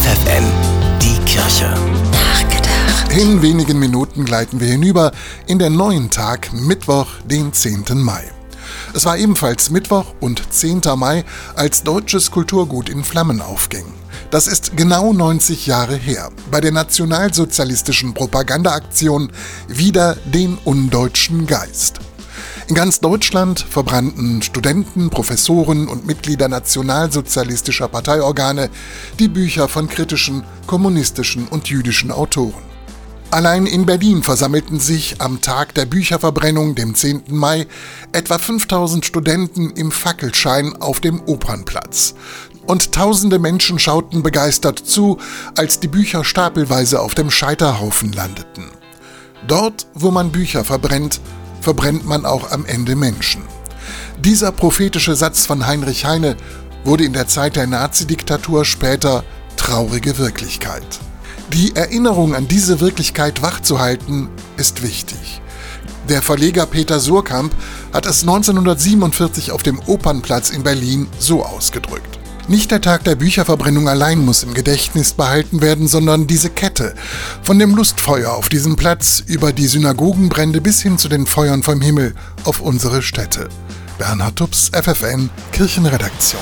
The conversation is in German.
FFN, die Kirche. Nachgedacht. In wenigen Minuten gleiten wir hinüber in den neuen Tag, Mittwoch, den 10. Mai. Es war ebenfalls Mittwoch und 10. Mai, als deutsches Kulturgut in Flammen aufging. Das ist genau 90 Jahre her, bei der nationalsozialistischen Propagandaaktion Wieder den undeutschen Geist. In ganz Deutschland verbrannten Studenten, Professoren und Mitglieder nationalsozialistischer Parteiorgane die Bücher von kritischen, kommunistischen und jüdischen Autoren. Allein in Berlin versammelten sich am Tag der Bücherverbrennung, dem 10. Mai, etwa 5000 Studenten im Fackelschein auf dem Opernplatz. Und tausende Menschen schauten begeistert zu, als die Bücher stapelweise auf dem Scheiterhaufen landeten. Dort, wo man Bücher verbrennt, verbrennt man auch am Ende Menschen. Dieser prophetische Satz von Heinrich Heine wurde in der Zeit der Nazidiktatur später traurige Wirklichkeit. Die Erinnerung an diese Wirklichkeit wachzuhalten, ist wichtig. Der Verleger Peter Surkamp hat es 1947 auf dem Opernplatz in Berlin so ausgedrückt. Nicht der Tag der Bücherverbrennung allein muss im Gedächtnis behalten werden, sondern diese Kette. Von dem Lustfeuer auf diesem Platz über die Synagogenbrände bis hin zu den Feuern vom Himmel auf unsere Städte. Bernhard Tubbs, FFN, Kirchenredaktion.